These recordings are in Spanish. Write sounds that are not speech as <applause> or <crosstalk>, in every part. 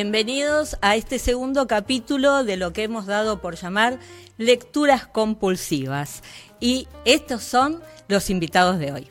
Bienvenidos a este segundo capítulo de lo que hemos dado por llamar lecturas compulsivas. Y estos son los invitados de hoy.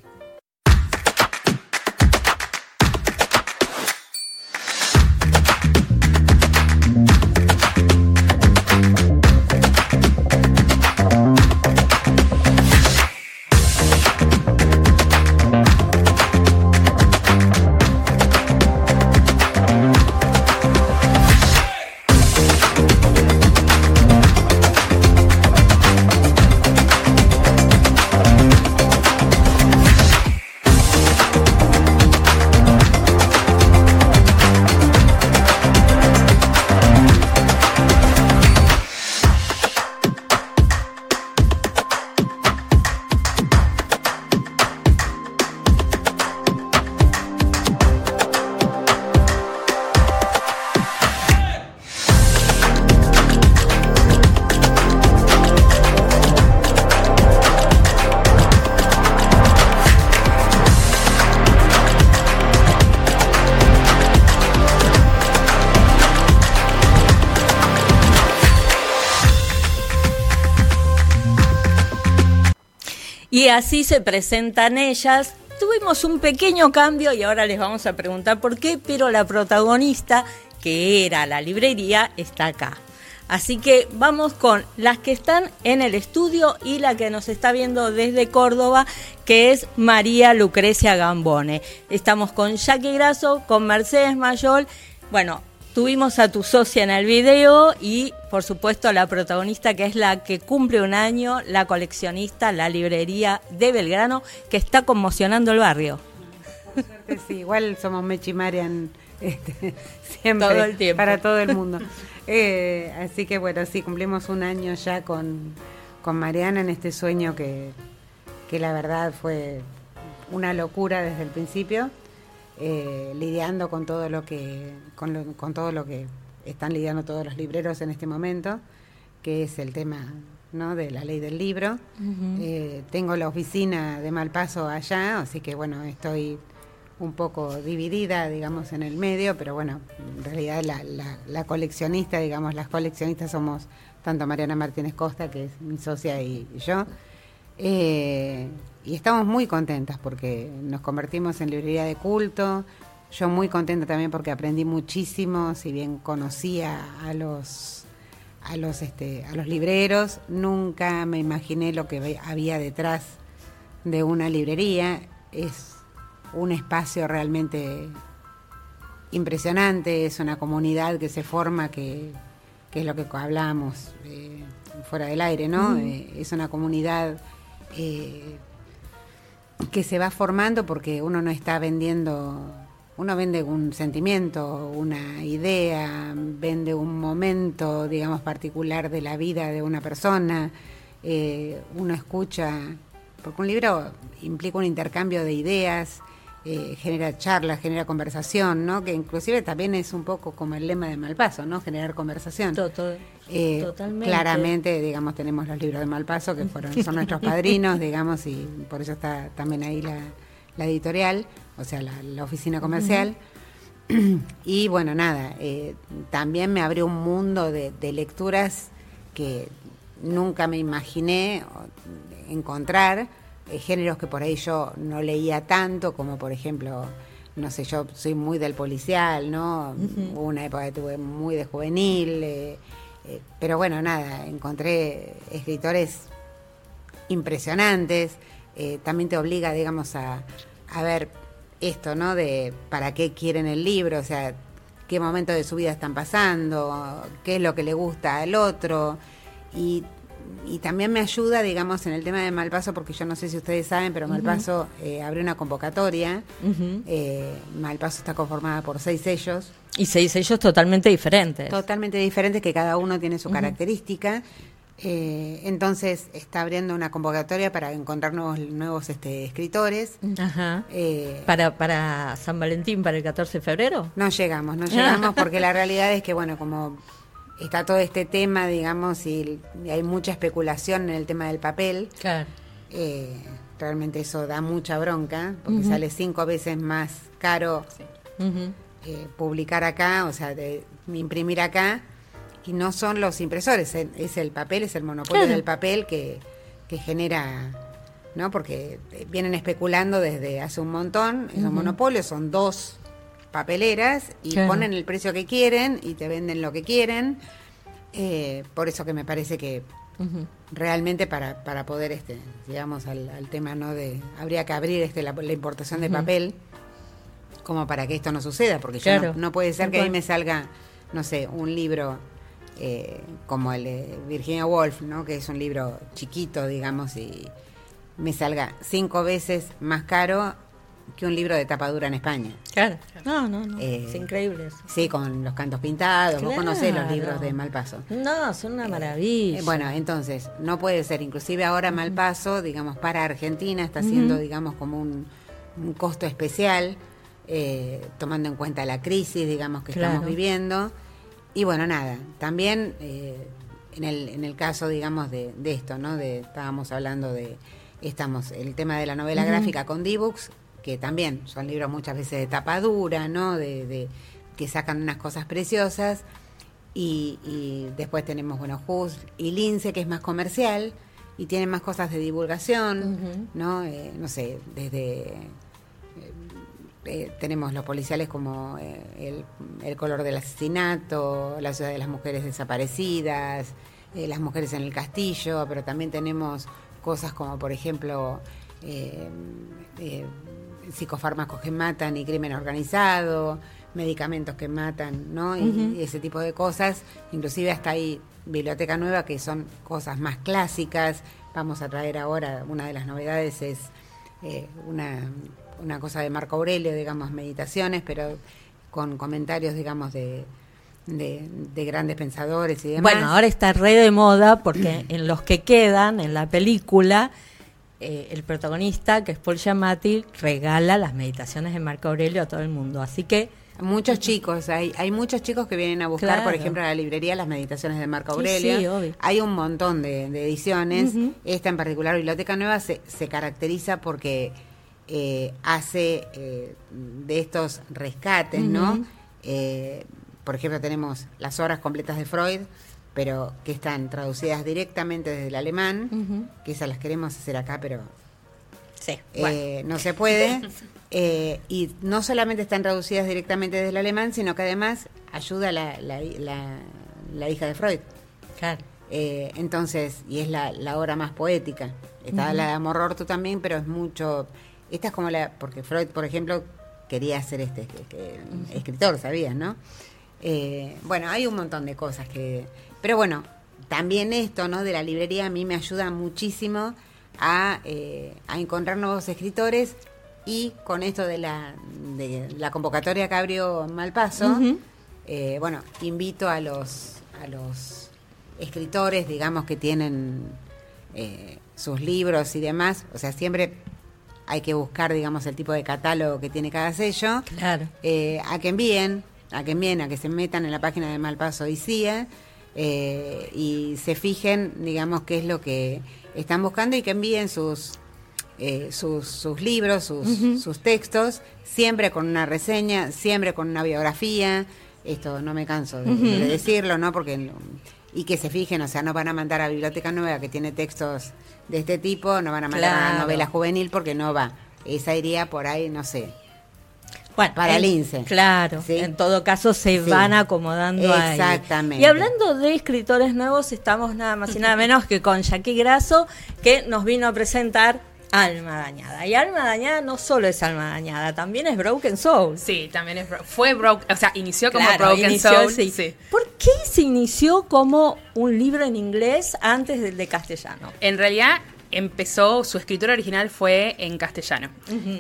Así se presentan ellas. Tuvimos un pequeño cambio y ahora les vamos a preguntar por qué, pero la protagonista, que era la librería, está acá. Así que vamos con las que están en el estudio y la que nos está viendo desde Córdoba, que es María Lucrecia Gambone. Estamos con Jackie Grasso, con Mercedes Mayol. Bueno, Tuvimos a tu socia en el video y, por supuesto, a la protagonista que es la que cumple un año, la coleccionista, la librería de Belgrano, que está conmocionando el barrio. Sí, igual somos Mechi Marian este, <laughs> siempre, todo el tiempo. para todo el mundo. Eh, así que bueno, sí, cumplimos un año ya con, con Mariana en este sueño que, que la verdad fue una locura desde el principio. Eh, lidiando con todo lo que con, con, todo lo que están lidiando todos los libreros en este momento, que es el tema ¿no? de la ley del libro. Eh, tengo la oficina de Malpaso allá, así que bueno, estoy un poco dividida, digamos, en el medio, pero bueno, en realidad la, la, coleccionista, digamos, las coleccionistas somos tanto Mariana Martínez Costa, que es mi socia, y, yo. Eh, y estamos muy contentas porque nos convertimos en librería de culto. Yo muy contenta también porque aprendí muchísimo, si bien conocía a los a los este, a los libreros, nunca me imaginé lo que había detrás de una librería. Es un espacio realmente impresionante, es una comunidad que se forma que, es lo que hablamos eh, fuera del aire, ¿no? Eh, es una comunidad eh, que se va formando porque uno no está vendiendo, uno vende un sentimiento, una idea, vende un momento, digamos, particular de la vida de una persona, eh, uno escucha, porque un libro implica un intercambio de ideas, eh, genera charlas, genera conversación, ¿no? Que inclusive también es un poco como el lema de Malpaso, ¿no? Generar conversación. Eh, Totalmente. Claramente, digamos, tenemos los libros de Malpaso que fueron, son nuestros padrinos, <laughs> digamos, y por eso está también ahí la, editorial, o sea, la, oficina comercial. Y bueno, nada, eh, también me abrió un mundo de, de lecturas que nunca me imaginé encontrar géneros que por ahí yo no leía tanto, como por ejemplo, no sé, yo soy muy del policial, ¿no? Hubo una época que tuve muy de juvenil, eh, eh, pero bueno, nada, encontré escritores impresionantes, también te obliga, digamos, a, a ver esto, ¿no? De para qué quieren el libro, o sea, qué momento de su vida están pasando, qué es lo que le gusta al otro. Y y también me ayuda, digamos, en el tema de Malpaso, porque yo no sé si ustedes saben, pero Malpaso eh, abrió una convocatoria. Eh, Malpaso está conformada por seis sellos. Y seis sellos totalmente diferentes. Totalmente diferentes, que cada uno tiene su característica. Eh, entonces está abriendo una convocatoria para encontrar nuevos, nuevos este, escritores. Ajá. ¿Para, ¿Para San Valentín, para el 14 de febrero? No llegamos, no llegamos porque <laughs> la realidad es que, bueno, como está todo este tema, digamos, y, hay mucha especulación en el tema del papel. Claro. Eh, realmente eso da mucha bronca, porque sale cinco veces más caro eh, publicar acá, o sea, de imprimir acá, y no son los impresores, es el papel, es el monopolio del papel que, que genera, ¿no? Porque vienen especulando desde hace un montón, esos monopolios son dos papeleras y ponen el precio que quieren y te venden lo que quieren. Eh, por eso que me parece que realmente para, para poder, este, digamos, al, tema no de, habría que abrir este, la, importación de papel como para que esto no suceda, porque no, puede ser que ahí me salga, no sé, un libro eh, como el de Virginia Woolf, ¿no? que es un libro chiquito, digamos, y me salga cinco veces más caro que un libro de tapadura en España. Claro. No, no, no. es eh, increíble eso. Sí, con los cantos pintados. Vos conocés los libros de Malpaso. No, son una maravilla. Eh, bueno, entonces, no puede ser. Inclusive ahora Malpaso, digamos, para Argentina está haciendo, digamos, como un, costo especial, eh, tomando en cuenta la crisis, digamos, que estamos viviendo. Y bueno, nada, también en, el, en el caso, digamos, de, de esto, ¿no? De, estábamos hablando de estamos el tema de la novela gráfica con D-Books, que también son libros muchas veces de tapadura, ¿no? De, que sacan unas cosas preciosas. Y, después tenemos, bueno, Hus y Lince, que es más comercial y tiene más cosas de divulgación, ¿no? Eh, no sé, desde... Eh, eh, tenemos los policiales como el, el, color del asesinato, la ciudad de las mujeres desaparecidas, las mujeres en el castillo, pero también tenemos cosas como, por ejemplo, psicofármacos que matan y crimen organizado, medicamentos que matan, ¿no? Y, ese tipo de cosas. Inclusive hasta ahí Biblioteca Nueva, que son cosas más clásicas. Vamos a traer ahora, una de las novedades es eh, una, una cosa de Marco Aurelio, digamos, meditaciones, pero con comentarios, digamos, de, de, de, grandes pensadores y demás. Bueno, ahora está re de moda porque en los que quedan en la película eh, el protagonista, que es Paul Giamatti, regala las meditaciones de Marco Aurelio a todo el mundo. Así que Muchos chicos, hay, hay muchos chicos que vienen a buscar, por ejemplo, a la librería las meditaciones de Marco Aurelio. hay un montón de, ediciones. Esta en particular, Biblioteca Nueva, se, se caracteriza porque eh, hace eh, de estos rescates, ¿no? por ejemplo, tenemos las obras completas de Freud, pero que están traducidas directamente desde el alemán, que esas las queremos hacer acá, pero sí, eh, no se puede. <laughs> Eh, y no solamente están traducidas directamente desde el alemán, sino que además ayuda la, la, la, hija de Freud. Claro. Eh, entonces, y es la, la obra más poética. Está la de Amor también, pero es mucho. Esta es como la. Porque Freud, por ejemplo, quería ser este, escritor, ¿sabías, no? bueno, hay un montón de cosas que pero bueno, también esto ¿no? de la librería a mí me ayuda muchísimo a, eh, encontrar nuevos escritores y con esto de la, de la convocatoria que abrió Malpaso, eh, bueno, invito a los, a los escritores, digamos, que tienen eh, sus libros y demás, o sea, siempre hay que buscar, digamos, el tipo de catálogo que tiene cada sello, claro. a que envíen, a que envíen, a que se metan en la página de Malpaso y CIA eh, y se fijen, digamos, qué es lo que están buscando y que envíen sus, eh, sus, sus, libros, sus, sus, textos, siempre con una reseña, siempre con una biografía. Esto no me canso de, decirlo, ¿no? Porque y que se fijen, o sea, no van a mandar a Biblioteca Nueva que tiene textos de este tipo, no van a mandar a novela juvenil porque no va. Esa iría por ahí, no sé, bueno, para el INSE. Claro, en todo caso se van acomodando Exactamente. Y hablando de escritores nuevos, estamos nada más y nada <laughs> menos que con Jackie Grasso, que nos vino a presentar Alma Dañada. Y Alma Dañada no solo es Alma Dañada, también es Broken Soul. Sí, también es. Fue Broken. O sea, inició como Broken Soul. Sí. ¿Por qué se inició como un libro en inglés antes del de castellano? En realidad, empezó, su escritura original fue en castellano.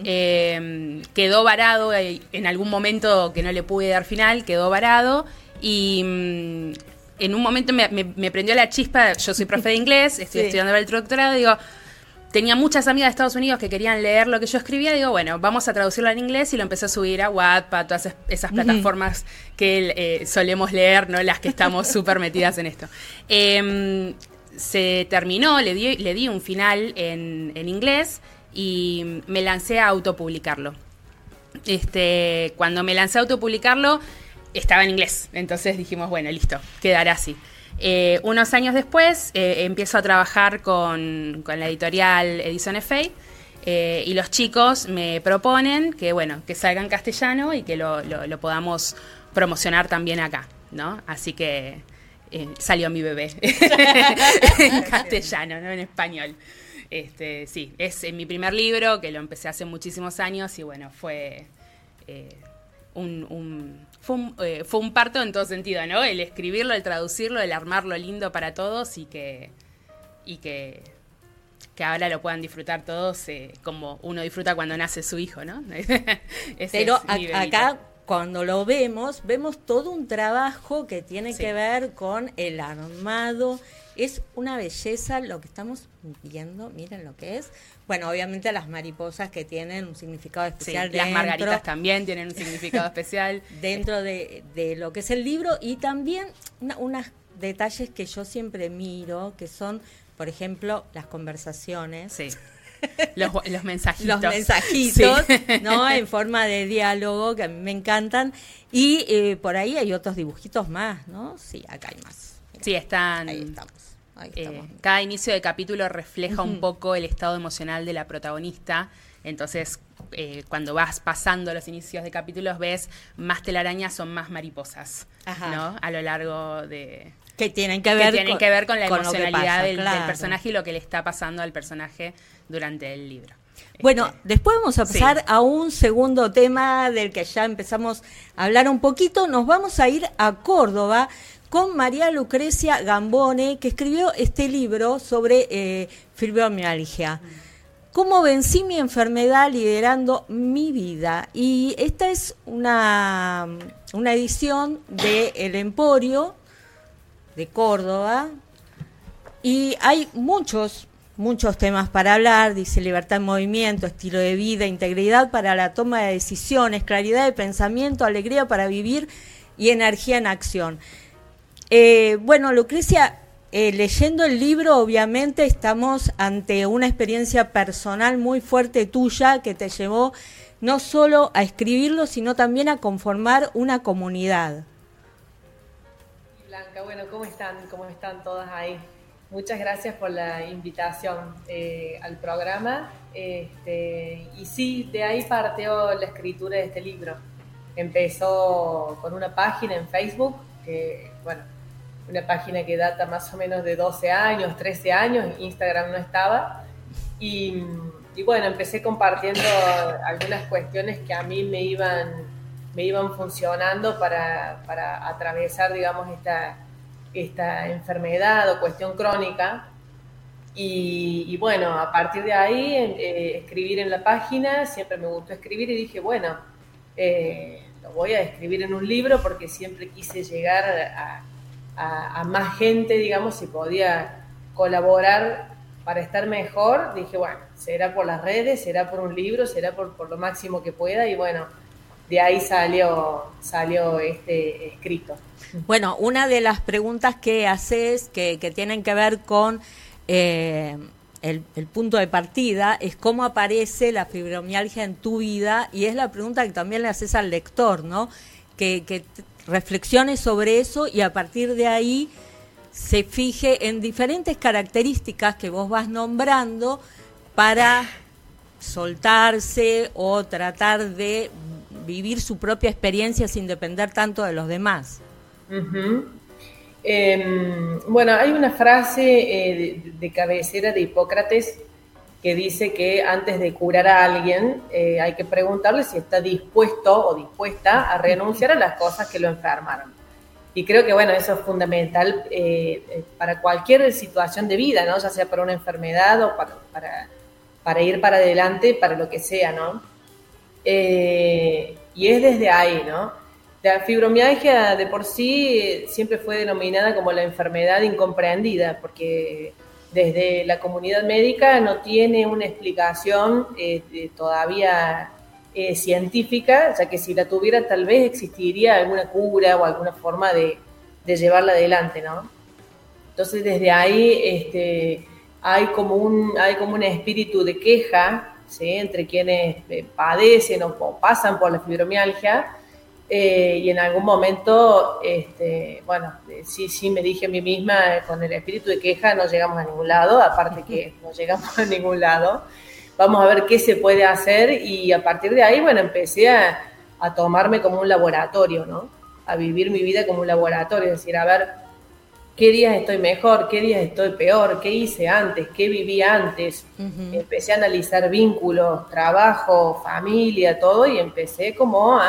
Eh, quedó varado eh, en algún momento que no le pude dar final, quedó varado y mm, en un momento me, prendió la chispa, yo soy profe de <laughs> inglés, estoy estudiando el doctorado, digo, tenía muchas amigas de Estados Unidos que querían leer lo que yo escribía, digo, bueno, vamos a traducirlo en inglés y lo empecé a subir a Wattpad, todas esas plataformas que eh, solemos leer, ¿no? Las que estamos <laughs> súper metidas en esto. Em, se terminó, le di, le di un final en, inglés y me lancé a autopublicarlo. este, cuando me lancé a autopublicarlo, estaba en inglés. Entonces dijimos, bueno, listo, quedará así. Eh, unos años después eh, empiezo a trabajar con, la editorial Edición FA eh, y los chicos me proponen que, bueno, que salga en castellano y que lo, lo podamos promocionar también acá, ¿no? Así que salió mi bebé <laughs> en castellano, no en español. Este, sí, es mi primer libro, que lo empecé hace muchísimos años y bueno, fue un eh, fue un, parto en todo sentido, ¿no? El escribirlo, el traducirlo, el armarlo lindo para todos y que, y que, que ahora lo puedan disfrutar todos eh, como uno disfruta cuando nace su hijo, ¿no? <laughs> Pero acá cuando lo vemos, vemos todo un trabajo que tiene que ver con el armado. Es una belleza lo que estamos viendo, miren lo que es. Bueno, obviamente las mariposas que tienen un significado especial. las margaritas también tienen un significado especial. <laughs> Dentro de, lo que es el libro y también unos detalles que yo siempre miro, que son, por ejemplo, las conversaciones. Sí. Los, mensajitos. Los mensajitos, ¿no? <laughs> En forma de diálogo, que a mí me encantan. Y eh, por ahí hay otros dibujitos más, ¿no? Sí, acá hay más. sí, están. Ahí estamos. Eh, cada inicio de capítulo refleja un poco el estado emocional de la protagonista. Entonces, eh, cuando vas pasando los inicios de capítulos, ves más telarañas o más mariposas, ¿no? A lo largo de... Que tienen que ver, con, que ver con la emocionalidad del, personaje y lo que le está pasando al personaje durante el libro. Bueno, este, después vamos a pasar a un segundo tema del que ya empezamos a hablar un poquito. Nos vamos a ir a Córdoba con María Lucrecia Gambone, que escribió este libro sobre eh, fibromialgia. ¿Cómo vencí mi enfermedad liderando mi vida? Y esta es una, una edición de El Emporio de Córdoba. Y hay muchos, muchos temas para hablar. Dice libertad en movimiento, estilo de vida, integridad para la toma de decisiones, claridad de pensamiento, alegría para vivir y energía en acción. Eh, bueno, Lucrecia, eh, leyendo el libro, obviamente estamos ante una experiencia personal muy fuerte tuya que te llevó no solo a escribirlo, sino también a conformar una comunidad. Blanca, bueno, ¿cómo están? ¿Cómo están todas ahí? Muchas gracias por la invitación eh, al programa. Este, y sí, de ahí partió la escritura de este libro. Empezó con una página en Facebook que, bueno, una página que data más o menos de 12 años, 13 años, Instagram no estaba. Y, bueno, empecé compartiendo algunas cuestiones que a mí me iban, me iban funcionando para, para atravesar, digamos, esta, esta enfermedad o cuestión crónica. Y, bueno, a partir de ahí, eh, escribir en la página, siempre me gustó escribir y dije, bueno, eh, lo voy a escribir en un libro porque siempre quise llegar a más gente, digamos, si podía colaborar para estar mejor, dije, bueno, será por las redes, será por un libro, será por lo máximo que pueda y bueno, de ahí salió, salió este escrito. Bueno, una de las preguntas que haces que, que tienen que ver con eh, el, punto de partida es cómo aparece la fibromialgia en tu vida y es la pregunta que también le haces al lector, ¿no? Que, que sobre eso y a partir de ahí se fije en diferentes características que vos vas nombrando para soltarse o tratar de vivir su propia experiencia sin depender tanto de los demás. Em, bueno, hay una frase eh, de, cabecera de Hipócrates que dice que antes de curar a alguien eh, hay que preguntarle si está dispuesto o dispuesta a renunciar a las cosas que lo enfermaron. Y creo que, bueno, eso es fundamental eh, eh, para cualquier situación de vida, ¿no? Ya sea para una enfermedad o para, para, ir para adelante, para lo que sea, ¿no? Y es desde ahí, ¿no? La fibromialgia de por sí siempre fue denominada como la enfermedad incomprendida, porque desde la comunidad médica no tiene una explicación eh, todavía eh, científica, ya que si la tuviera tal vez existiría alguna cura o alguna forma de, llevarla adelante, ¿no? Entonces desde ahí este, hay, como un, hay como un espíritu de queja ¿sí? entre quienes eh, padecen o, pasan por la fibromialgia. Eh, y en algún momento, este, bueno, sí, sí me dije a mí misma, con el espíritu de queja no llegamos a ningún lado, aparte que <laughs> no llegamos a ningún lado. Vamos a ver qué se puede hacer y a partir de ahí, bueno, empecé a, a tomarme como un laboratorio, ¿no? A vivir mi vida como un laboratorio, es decir, a ver, qué días estoy mejor, qué días estoy peor, qué hice antes, qué viví antes. Empecé a analizar vínculos, trabajo, familia, todo, y empecé como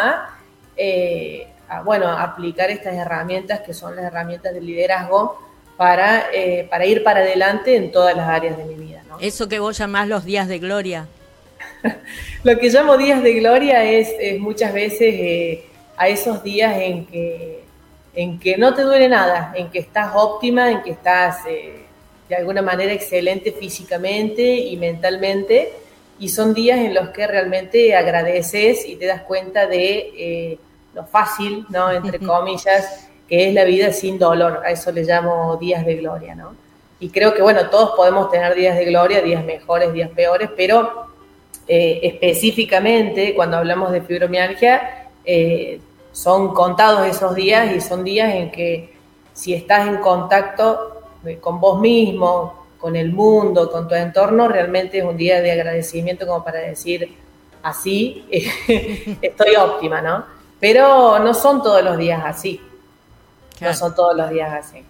eh, a, bueno, aplicar estas herramientas que son las herramientas del liderazgo para, eh, para ir para adelante en todas las áreas de mi vida. Eso que vos llamás los días de gloria. <laughs> Lo que llamo días de gloria es, muchas veces eh, a esos días en que en que no te duele nada, en que estás óptima, en que estás eh, de alguna manera excelente físicamente y mentalmente, y son días en los que realmente agradeces y te das cuenta de eh, lo fácil, ¿no? Entre <laughs> comillas, que es la vida sin dolor, a eso le llamo días de gloria, ¿no? Y creo que, bueno, todos podemos tener días de gloria, días mejores, días peores, pero eh, específicamente cuando hablamos de fibromialgia, son contados esos días y son días en que si estás en contacto eh, con vos mismo, con el mundo, con tu entorno, realmente es un día de agradecimiento como para decir, así <laughs> estoy óptima, ¿no? Pero no son todos los días así. No son todos los días así.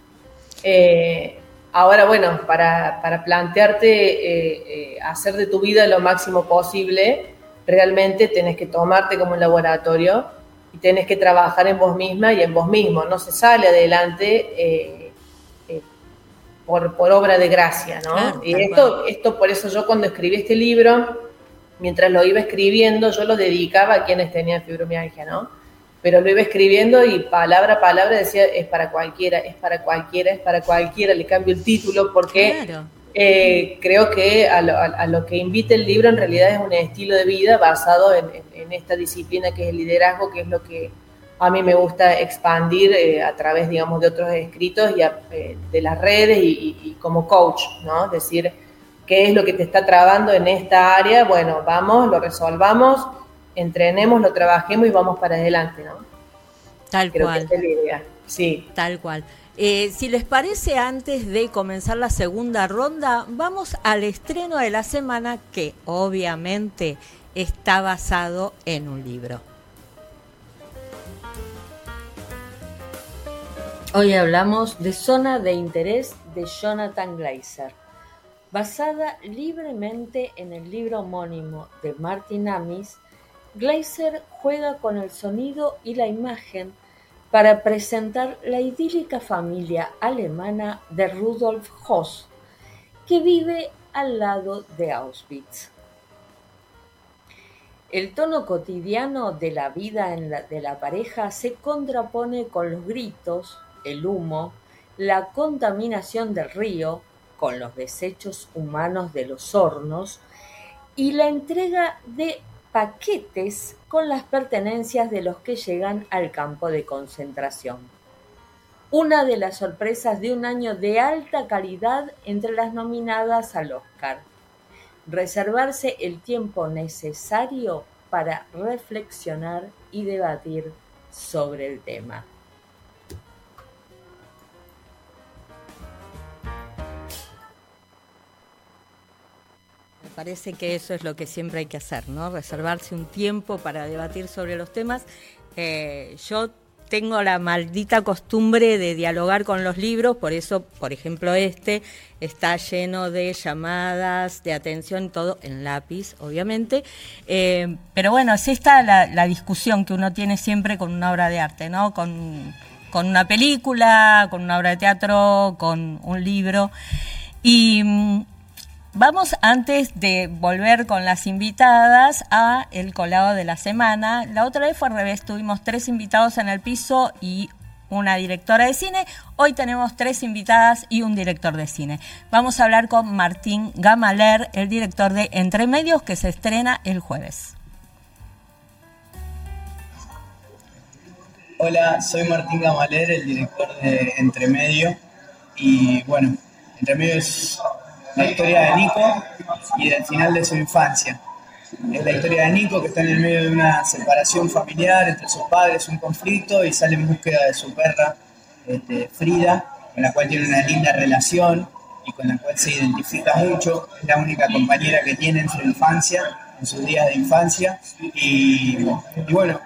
Eh, ahora, bueno, para, plantearte eh, hacer de tu vida lo máximo posible, realmente tenés que tomarte como un laboratorio y tenés que trabajar en vos misma y en vos mismo. No se sale adelante eh, eh, por, por, obra de gracia, ¿no? y esto, esto, por eso yo cuando escribí este libro, mientras lo iba escribiendo, yo lo dedicaba a quienes tenían fibromialgia, ¿no? Pero lo iba escribiendo y palabra a palabra decía, es para cualquiera, es para cualquiera, es para cualquiera, le cambio el título porque... Eh, creo que a lo, que invita el libro en realidad es un estilo de vida basado en, esta disciplina que es el liderazgo, que es lo que a mí me gusta expandir eh, a través, digamos, de otros escritos y eh, de las redes y, como coach, ¿no? Es decir, ¿qué es lo que te está trabando en esta área? Bueno, vamos, lo resolvamos, entrenemos, lo trabajemos y vamos para adelante, ¿no? Tal cual. Sí. Tal cual. Eh, si les parece, antes de comenzar la segunda ronda, vamos al estreno de la semana que obviamente está basado en un libro. Hoy hablamos de Zona de Interés de Jonathan Gleiser. Basada libremente en el libro homónimo de Martin Amis, Gleiser juega con el sonido y la imagen para presentar la idílica familia alemana de Rudolf Hoss, que vive al lado de Auschwitz. El tono cotidiano de la vida de la pareja se contrapone con los gritos, el humo, la contaminación del río, con los desechos humanos de los hornos y la entrega de paquetes con las pertenencias de los que llegan al campo de concentración. Una de las sorpresas de un año de alta calidad entre las nominadas al Oscar. Reservarse el tiempo necesario para reflexionar y debatir sobre el tema. Parece que eso es lo que siempre hay que hacer, ¿no? Reservarse un tiempo para debatir sobre los temas. Eh, yo tengo la maldita costumbre de dialogar con los libros, por eso, por ejemplo, este está lleno de llamadas, de atención, todo en lápiz, obviamente. Eh, pero bueno, así está la, la, discusión que uno tiene siempre con una obra de arte, ¿no? Con, con una película, con una obra de teatro, con un libro. Y mm, Vamos antes de volver con las invitadas a el colado de la semana. La otra vez fue al revés, tuvimos tres invitados en el piso y una directora de cine. Hoy tenemos tres invitadas y un director de cine. Vamos a hablar con Martín Gamaler, el director de Entre Medios, que se estrena el jueves. Hola, soy Martín Gamaler, el director de Entre Medios. Y bueno, Entre Medios la historia de Nico y del final de su infancia. Es la historia de Nico, que está en el medio de una separación familiar entre sus padres, un conflicto, y sale en búsqueda de su perra, este, Frida, con la cual tiene una linda relación y con la cual se identifica mucho. Es la única compañera que tiene en su infancia, en sus días de infancia. Y, y bueno,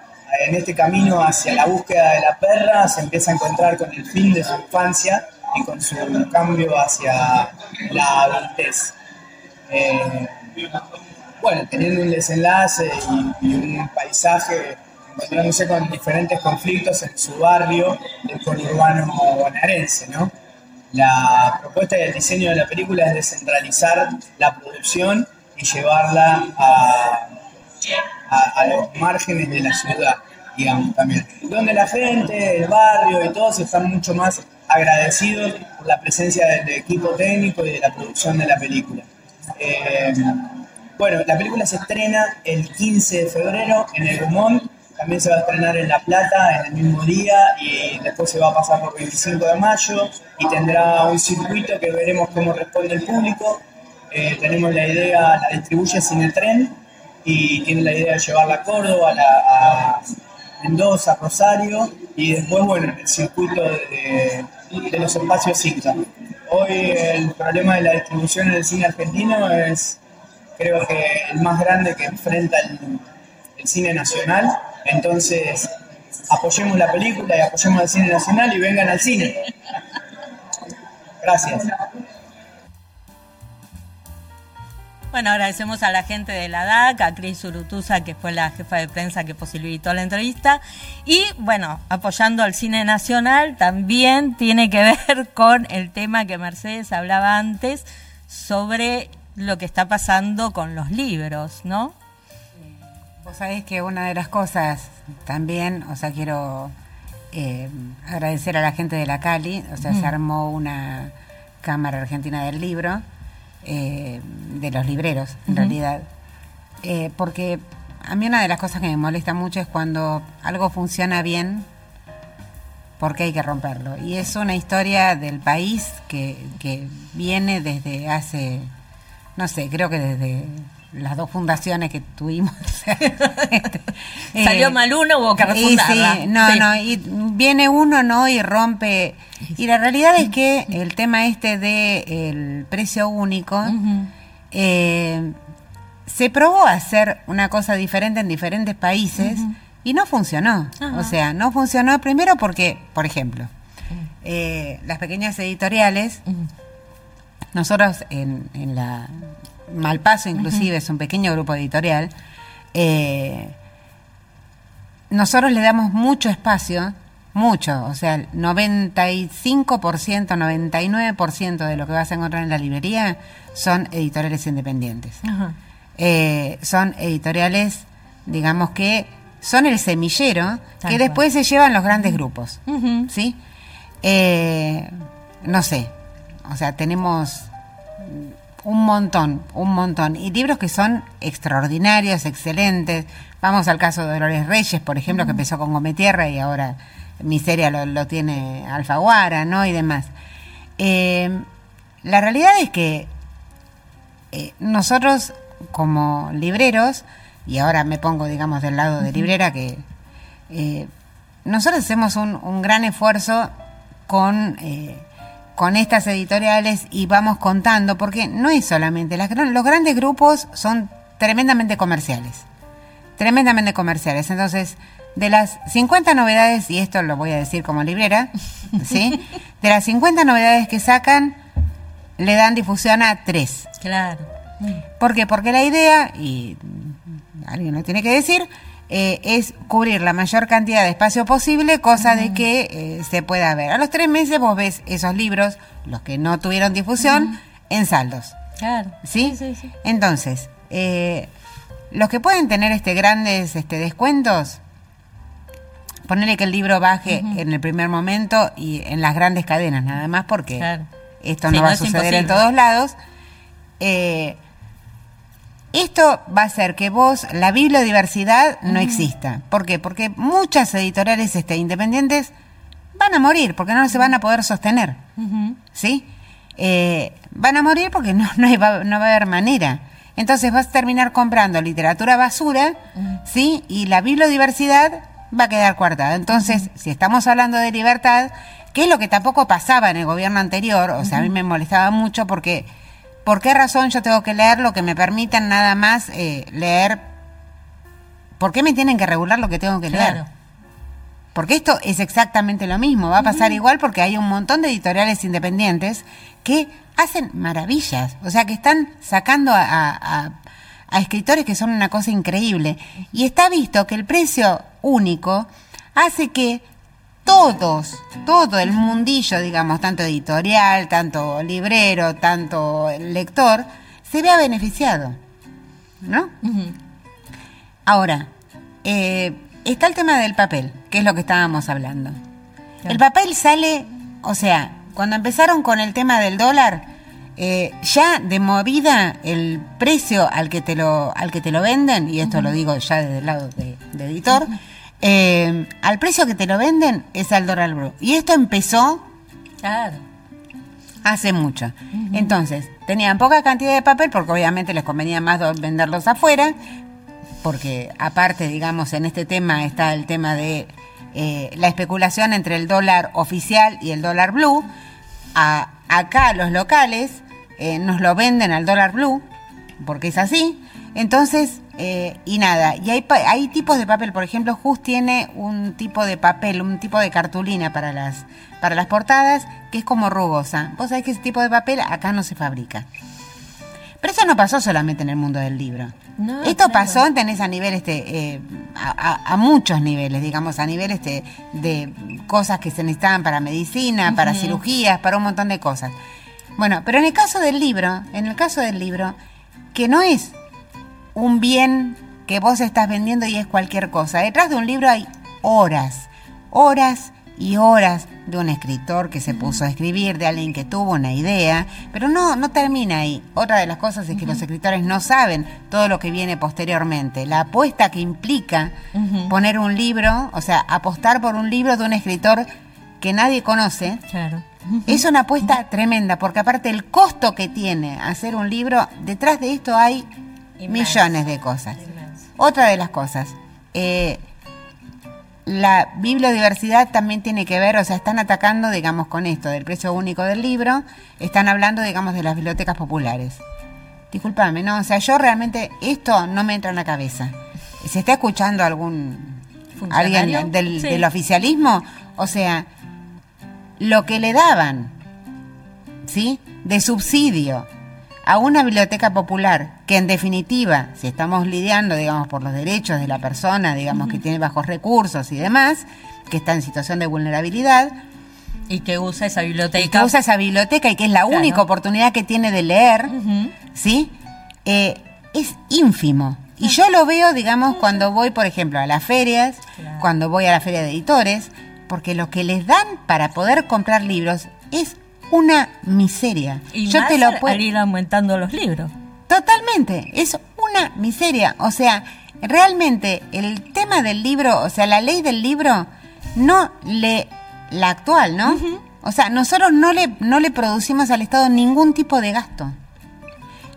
en este camino hacia la búsqueda de la perra se empieza a encontrar con el fin de su infancia y con su cambio hacia la adultez. Eh, bueno, teniendo un desenlace y, y, un paisaje, encontrándose con diferentes conflictos en su barrio del conurbano bonaerense, ¿no? La propuesta y el diseño de la película es descentralizar la producción y llevarla a, a, a los márgenes de la ciudad, digamos, también. Donde la gente, el barrio y todos están mucho más agradecidos por la presencia del equipo técnico y de la producción de la película. Eh, bueno, la película se estrena el 15 de febrero en el Gumón, también se va a estrenar en La Plata en el mismo día y después se va a pasar por 25 de mayo y tendrá un circuito que veremos cómo responde el público. Eh, tenemos la idea, la distribuye sin el tren y tiene la idea de llevarla a Córdoba, a, la, a Mendoza, Rosario y después, bueno, el circuito de los espacios Inca. Hoy el problema de la distribución en el cine argentino es, creo que, el más grande que enfrenta el, el cine nacional. Entonces, apoyemos la película y apoyemos el cine nacional y vengan al cine. Gracias. Bueno, agradecemos a la gente de la DAC, a Cris Urutuza, que fue la jefa de prensa que posibilitó la entrevista. Y bueno, apoyando al cine nacional, también tiene que <laughs> ver con el tema que Mercedes hablaba antes sobre lo que está pasando con los libros, ¿no? Vos sabés que una de las cosas también, o sea, quiero eh, agradecer a la gente de la Cali, o sea, mm. se armó una Cámara Argentina del Libro, eh, de los libreros, en uh -huh. realidad, eh, porque a mí una de las cosas que me molesta mucho es cuando algo funciona bien, porque hay que romperlo. Y es una historia del país que, que viene desde hace, no sé, creo que desde las dos fundaciones que tuvimos. este, <laughs> Salió eh, mal uno, hubo que refundarla. Sí, no, sí. no, y viene uno, ¿no? Y rompe. Y la realidad es que el tema este del de precio único uh -huh. eh, se probó a hacer una cosa diferente en diferentes países uh -huh. y no funcionó. Uh -huh. O sea, no funcionó primero porque, por ejemplo, eh, las pequeñas editoriales, nosotros en, en la Malpaso inclusive, uh -huh. es un pequeño grupo editorial, eh, nosotros le damos mucho espacio, mucho, o sea, 95%, 99% de lo que vas a encontrar en la librería son editoriales independientes. Uh -huh. eh, son editoriales, digamos que son el semillero que después se llevan los grandes grupos, uh -huh. ¿sí? Eh, no sé, o sea, tenemos un montón, un montón. Y libros que son extraordinarios, excelentes. Vamos al caso de Dolores Reyes, por ejemplo, que empezó con Gometierra y ahora Miseria lo, lo tiene Alfaguara, ¿no? Y demás. Eh, la realidad es que eh, nosotros, como libreros, y ahora me pongo, digamos, del lado de librera, que eh, nosotros hacemos un, un, gran esfuerzo con eh, con estas editoriales y vamos contando, porque no es solamente, las, los grandes grupos son tremendamente comerciales, tremendamente comerciales. Entonces, de las 50 novedades, y esto lo voy a decir como librera, <laughs> ¿sí? De las 50 novedades que sacan, le dan difusión a tres. Claro. ¿Por qué? Porque la idea, y alguien lo tiene que decir, eh, es cubrir la mayor cantidad de espacio posible, cosa uh -huh. de que eh, se pueda ver. A los tres meses vos ves esos libros, los que no tuvieron difusión, uh -huh. en saldos. Claro. ¿Sí? sí, sí, sí. Entonces, eh, los que pueden tener este grandes este, descuentos, ponerle que el libro baje uh -huh. en el primer momento y en las grandes cadenas, nada más porque claro. esto no sí, va no a suceder en todos lados. Eh, esto va a hacer que vos, la bibliodiversidad no exista. ¿Por qué? Porque muchas editoriales este, independientes van a morir, porque no se van a poder sostener. Uh -huh. ¿Sí? Eh, van a morir porque no, no, hay, no va a haber manera. Entonces vas a terminar comprando literatura basura, ¿sí? Y la bibliodiversidad va a quedar coartada. Entonces, si estamos hablando de libertad, que es lo que tampoco pasaba en el gobierno anterior, o sea, a mí me molestaba mucho porque, ¿por qué razón yo tengo que leer lo que me permitan nada más eh, leer? ¿Por qué me tienen que regular lo que tengo que leer? Claro. Porque esto es exactamente lo mismo, va a pasar igual porque hay un montón de editoriales independientes que hacen maravillas, o sea, que están sacando a, a- a escritores que son una cosa increíble. Y está visto que el precio único hace que todos, todo el mundillo, digamos, tanto editorial, tanto librero, tanto lector, se vea beneficiado. ¿No? Ahora, eh, está el tema del papel, que es lo que estábamos hablando. El papel sale, o sea, cuando empezaron con el tema del dólar, eh, ya de movida el precio al que te lo, al que te lo venden, y esto lo digo ya desde el lado de, de editor, eh, al precio que te lo venden es al dólar blue. Y esto empezó Claro. hace mucho. Entonces, tenían poca cantidad de papel porque obviamente les convenía más venderlos afuera, porque aparte, digamos, en este tema está el tema de eh, la especulación entre el dólar oficial y el dólar blue. A- acá los locales eh, nos lo venden al dólar blue, porque es así. Entonces, eh, y nada, y hay, hay tipos de papel, por ejemplo, Just tiene un tipo de papel, un tipo de cartulina para las, para las portadas que es como rugosa. Vos sabés que ese tipo de papel acá no se fabrica. Pero eso no pasó solamente en el mundo del libro. No, Esto claro. pasó, tenés a nivel este, eh, a, a- a muchos niveles, digamos, a nivel este, de cosas que se necesitaban para medicina, para cirugías, para un montón de cosas. Bueno, pero en el caso del libro, en el caso del libro, que no es un bien que vos estás vendiendo y es cualquier cosa. Detrás de un libro hay horas, horas y horas de un escritor que se puso a escribir, de alguien que tuvo una idea, pero no, no termina ahí. Otra de las cosas es que los escritores no saben todo lo que viene posteriormente. La apuesta que implica poner un libro, o sea, apostar por un libro de un escritor que nadie conoce, Claro. es una apuesta tremenda, porque aparte el costo que tiene hacer un libro, detrás de esto hay. Millones de cosas. Otra de las cosas, eh, la bibliodiversidad también tiene que ver, o sea, están atacando, digamos, con esto del precio único del libro, están hablando, digamos, de las bibliotecas populares. Disculpame, no, o sea, yo realmente esto no me entra en la cabeza. ¿Se está escuchando algún alguien del, Sí. del oficialismo? O sea, lo que le daban, ¿sí? De subsidio a una biblioteca popular, que en definitiva, si estamos lidiando, digamos, por los derechos de la persona, digamos, que tiene bajos recursos y demás, que está en situación de vulnerabilidad, Y que usa esa y biblioteca. que usa esa biblioteca y que es la Claro. única oportunidad que tiene de leer. ¿sí? Eh, es ínfimo. Y yo lo veo, digamos, cuando voy, por ejemplo, a las ferias, Claro. cuando voy a la feria de editores, porque lo que les dan para poder comprar libros es una miseria. Y yo más te lo puedo... al ir aumentando los libros. Totalmente, es una miseria. O sea, realmente el tema del libro, o sea, la ley del libro, no le. la actual, ¿no? O sea, nosotros no le, no le producimos al Estado ningún tipo de gasto.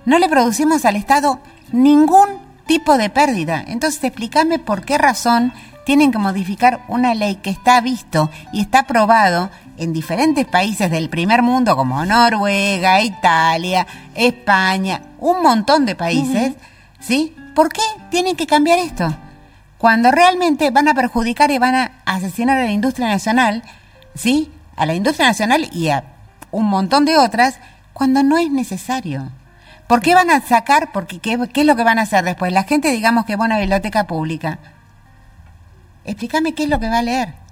No le producimos al Estado ningún tipo de pérdida. Entonces, explícame por qué razón tienen que modificar una ley que está visto y está aprobado en diferentes países del primer mundo como Noruega, Italia, España, un montón de países, ¿sí? ¿Por qué tienen que cambiar esto? Cuando realmente van a perjudicar y van a asesinar a la industria nacional, ¿sí? A la industria nacional y a un montón de otras, cuando no es necesario. ¿Por qué van a sacar? Porque ¿qué, qué es lo que van a hacer después? La gente, digamos que va a una biblioteca pública. Explícame qué es lo que va a leer.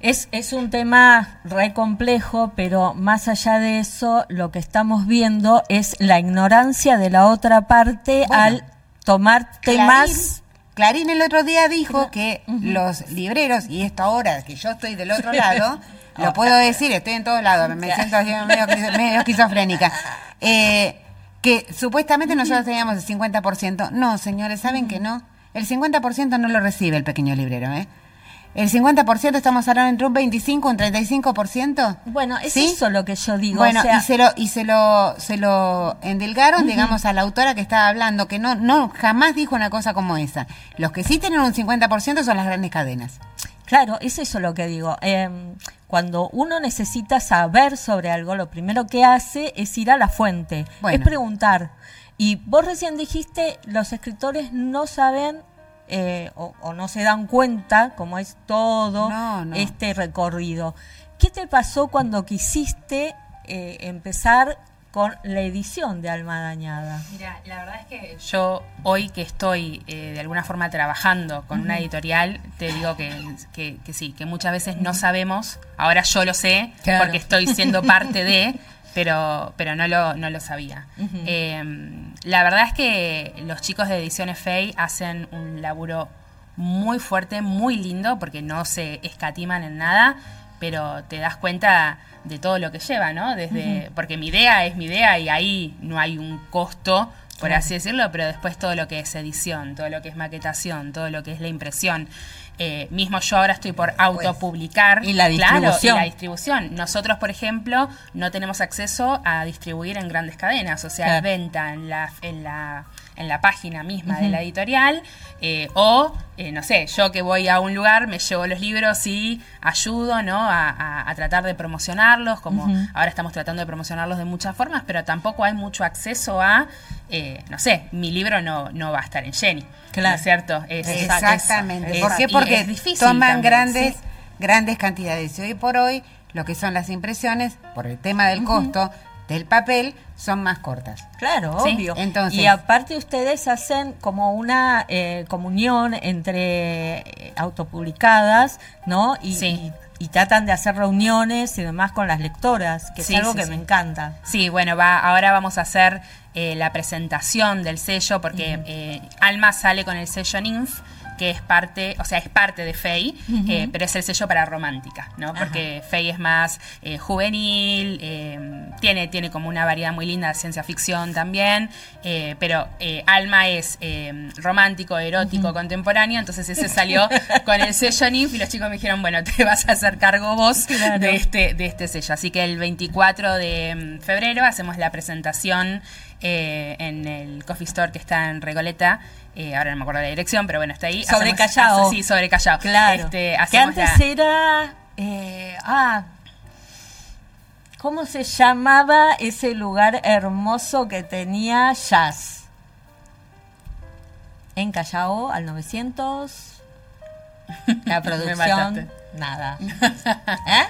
Es, es un tema re complejo, pero más allá de eso, lo que estamos viendo es la ignorancia de la otra parte Bueno. al tomar temas. Clarín, Clarín el otro día dijo que los libreros, y esto ahora que yo estoy del otro lado, <laughs> lo puedo decir, estoy en todos lados, me siento así medio, medio esquizofrénica, <laughs> eh, que supuestamente nosotros teníamos el 50%. No, señores, ¿saben que no? El 50% no lo recibe el pequeño librero, ¿eh? El 50% estamos hablando entre un 25 y un 35%. Bueno, es ¿Sí? eso lo que yo digo. Bueno, o sea, y se lo y se lo se lo endilgaron, digamos, a la autora que estaba hablando que no no jamás dijo una cosa como esa. Los que sí tienen un 50% son las grandes cadenas. Claro, es eso lo que digo. Eh, cuando uno necesita saber sobre algo, lo primero que hace es ir a la fuente, Bueno. es preguntar. Y vos recién dijiste, los escritores no saben eh, o, o no se dan cuenta cómo es todo No, no. este recorrido. ¿Qué te pasó cuando quisiste eh, empezar con la edición de Alma Dañada? Mira, la verdad es que yo hoy que estoy eh, de alguna forma trabajando con una editorial, te digo que, que- que sí, que muchas veces no sabemos, ahora yo lo sé Claro. porque estoy siendo parte de, <laughs> pero, pero no, lo, no lo sabía. Eh, la verdad es que los chicos de Ediciones Fey hacen un laburo muy fuerte, muy lindo, porque no se escatiman en nada, pero te das cuenta de todo lo que lleva, ¿no? Desde, porque mi idea es mi idea y ahí no hay un costo, por así decirlo, pero después todo lo que es edición, todo lo que es maquetación, todo lo que es la impresión. Eh, mismo yo ahora estoy por autopublicar. Y la Claro, distribución. y la distribución. Nosotros, por ejemplo, no tenemos acceso a distribuir en grandes cadenas, o sea, Claro. venta en la, en la, en la página misma de Ujú. la editorial, eh, o, eh, no sé, yo que voy a un lugar, me llevo los libros y ayudo, ¿no? A, a- a tratar de promocionarlos, como ahora estamos tratando de promocionarlos de muchas formas, pero tampoco hay mucho acceso a, eh, no sé, mi libro no, no va a estar en Jenny. Claro. ¿No es cierto? Es- Exactamente. es- ¿Por qué? Porque es difícil toman también, grandes, sí. grandes cantidades. Y hoy por hoy, lo que son las impresiones, por el tema del costo del papel, son más cortas. Claro, Sí, obvio. entonces- y aparte ustedes hacen como una eh, comunión entre eh, autopublicadas, ¿no? Y, Sí. y- y tratan de hacer reuniones y demás con las lectoras, que Sí, es algo que me encanta. Sí, bueno, va, ahora vamos a hacer eh, la presentación del sello porque eh, Alma sale con el sello Nymph que es parte, o sea, es parte de Fey, eh, pero es el sello para romántica, ¿no? Porque Fey es más eh, juvenil, eh, tiene, tiene como una variedad muy linda de ciencia ficción también, pero Alma es romántico, erótico, contemporáneo, entonces ese <laughs> salió con el sello Nymph y los chicos me dijeron, bueno, te <laughs> vas a hacer cargo vos Claro. de este, de este sello. Así que el 24 de mm, febrero hacemos la presentación eh, en el coffee store que está en Regoleta. Eh, ahora no me acuerdo la dirección, pero bueno, está ahí. Sobre Hacemos- Callao. hace- sí, sobre Callao. Claro. Este, que antes la- era. eh, ah. ¿Cómo se llamaba ese lugar hermoso que tenía jazz? En Callao, al 900. <laughs> La producción. mataste. nada. <laughs> ¿Eh?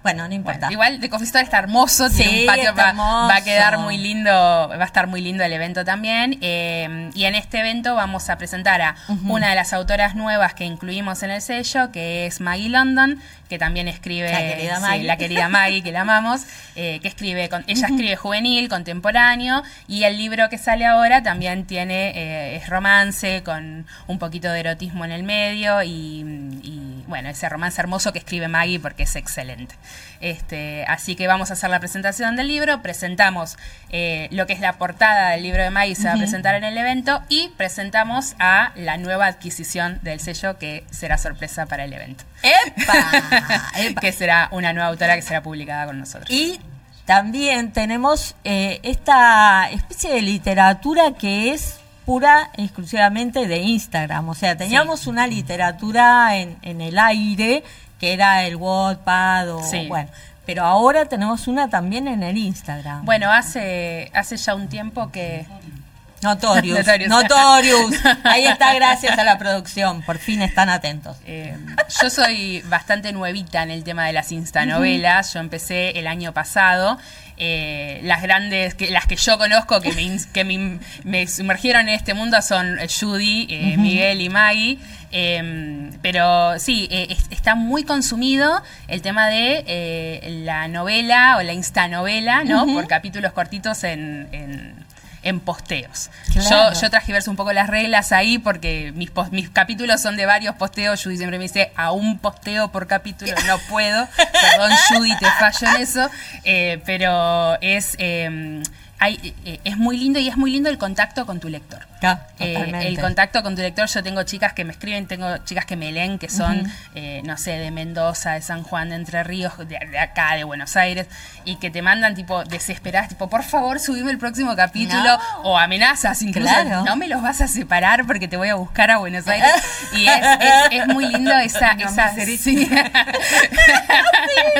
No. Bueno, no importa. Bueno, igual de Coffee Store está hermoso, tiene Sí, un patio, está va, hermoso. va a quedar muy lindo, va a estar muy lindo el evento también. eh, y en este evento vamos a presentar a una de las autoras nuevas que incluimos en el sello, que es Maggie London, que también escribe La querida sí, Maggie. la querida Maggie, que la amamos, eh, que escribe, con, ella escribe juvenil, contemporáneo, y el libro que sale ahora también tiene, eh, es romance, con un poquito de erotismo en el medio, y, y, bueno, ese romance hermoso que escribe Maggie porque es excelente. Este, así que vamos a hacer la presentación del libro, presentamos eh, lo que es la portada del libro de Maggie, se va a presentar en el evento, y presentamos a la nueva adquisición del sello que será sorpresa para el evento. ¡Epa! <laughs> ¡Epa! que será una nueva autora que será publicada con nosotros. Y también tenemos eh, esta especie de literatura que es pura e exclusivamente de Instagram. O sea, teníamos una literatura en, en el aire que era el Wattpad o Sí. bueno. Pero ahora tenemos una también en el Instagram. Bueno, hace, hace ya un tiempo que... Notorious. <laughs> Notorious. Notorious. <laughs> Ahí está, gracias a la producción. Por fin están atentos. eh, yo soy bastante nuevita en el tema de las instanovelas. Yo empecé el año pasado. Eh, las grandes, que, las que yo conozco que me, que me, me sumergieron en este mundo son eh, Judy, eh, Miguel y Maggie. Eh, pero sí, eh, es- está muy consumido el tema de eh, la novela o la instanovela, ¿no? Por capítulos cortitos en, en, en posteos. Claro. Yo, yo transgiverso un poco las reglas ahí porque mis, mis capítulos son de varios posteos. Judy siempre me dice, a un posteo por capítulo no puedo. <laughs> Perdón, Judy, te fallo en eso. Eh, pero es, eh, hay, eh, es muy lindo y es muy lindo el contacto con tu lector. Eh, el contacto con tu lector, yo tengo chicas que me escriben, tengo chicas que me leen, que son, eh, no sé, de Mendoza, de San Juan, de Entre Ríos, de, acá, de Buenos Aires, y que te mandan tipo desesperadas, tipo, por favor, subime el próximo capítulo, o amenazas, incluso, no me los vas a separar porque te voy a buscar a Buenos Aires. <laughs> y es, muy lindo esa... esa sí. Es <laughs> <laughs>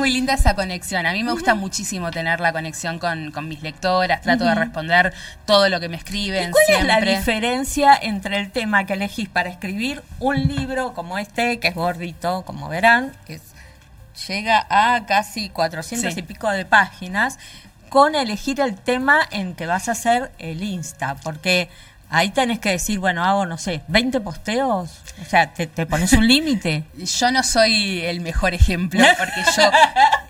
muy linda esa conexión. A mí me gusta muchísimo tener la conexión con, mis lectoras, trato de responder todo lo que me escriben. cuál es la diferencia entre el tema que elegís para escribir un libro como este, que es gordito, como verán, que llega a casi 400 y pico de páginas, con elegir el tema en que vas a hacer el Insta? Porque Ahí tenés que decir, bueno, hago, no sé, 20 posteos. O sea, te, pones un límite. <laughs> Yo no soy el mejor ejemplo <laughs> porque yo